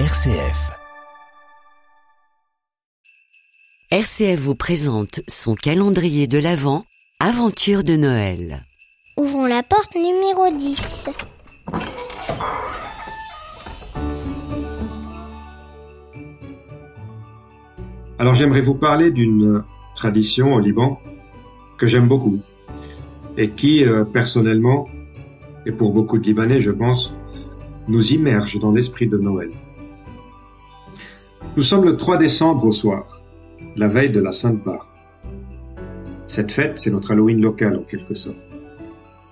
RCF. RCF vous présente son calendrier de l'Avent, Aventure de Noël. Ouvrons la porte numéro 10. Alors j'aimerais vous parler d'une tradition au Liban que j'aime beaucoup et qui, euh, personnellement, et pour beaucoup de Libanais, je pense, nous immerge dans l'esprit de Noël. Nous sommes le 3 décembre au soir, la veille de la Sainte Barre. Cette fête, c'est notre Halloween local en quelque sorte.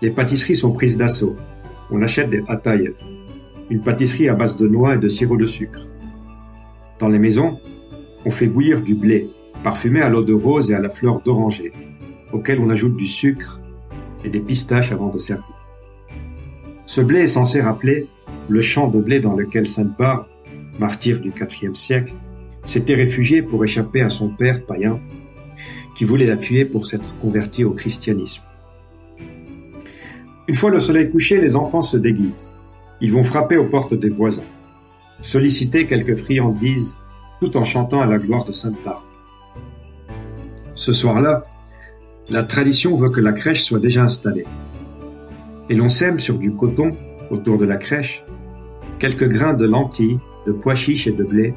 Les pâtisseries sont prises d'assaut. On achète des atayev, une pâtisserie à base de noix et de sirop de sucre. Dans les maisons, on fait bouillir du blé, parfumé à l'eau de rose et à la fleur d'oranger, auquel on ajoute du sucre et des pistaches avant de servir. Ce blé est censé rappeler le champ de blé dans lequel Sainte-Barbe, martyr du IVe siècle, s'était réfugié pour échapper à son père païen, qui voulait la pour s'être converti au christianisme. Une fois le soleil couché, les enfants se déguisent. Ils vont frapper aux portes des voisins, solliciter quelques friandises tout en chantant à la gloire de Sainte Barbe. Ce soir-là, la tradition veut que la crèche soit déjà installée. Et l'on sème sur du coton, autour de la crèche, quelques grains de lentilles, de pois chiches et de blé,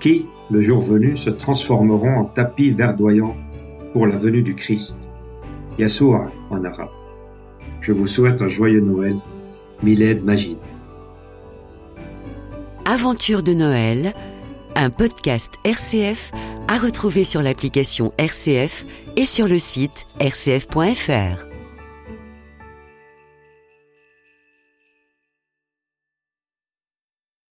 qui, le jour venu, se transformeront en tapis verdoyants pour la venue du Christ. Yassoua en arabe. Je vous souhaite un joyeux Noël. Miled Majid. Aventure de Noël, un podcast RCF à retrouver sur l'application RCF et sur le site rcf.fr.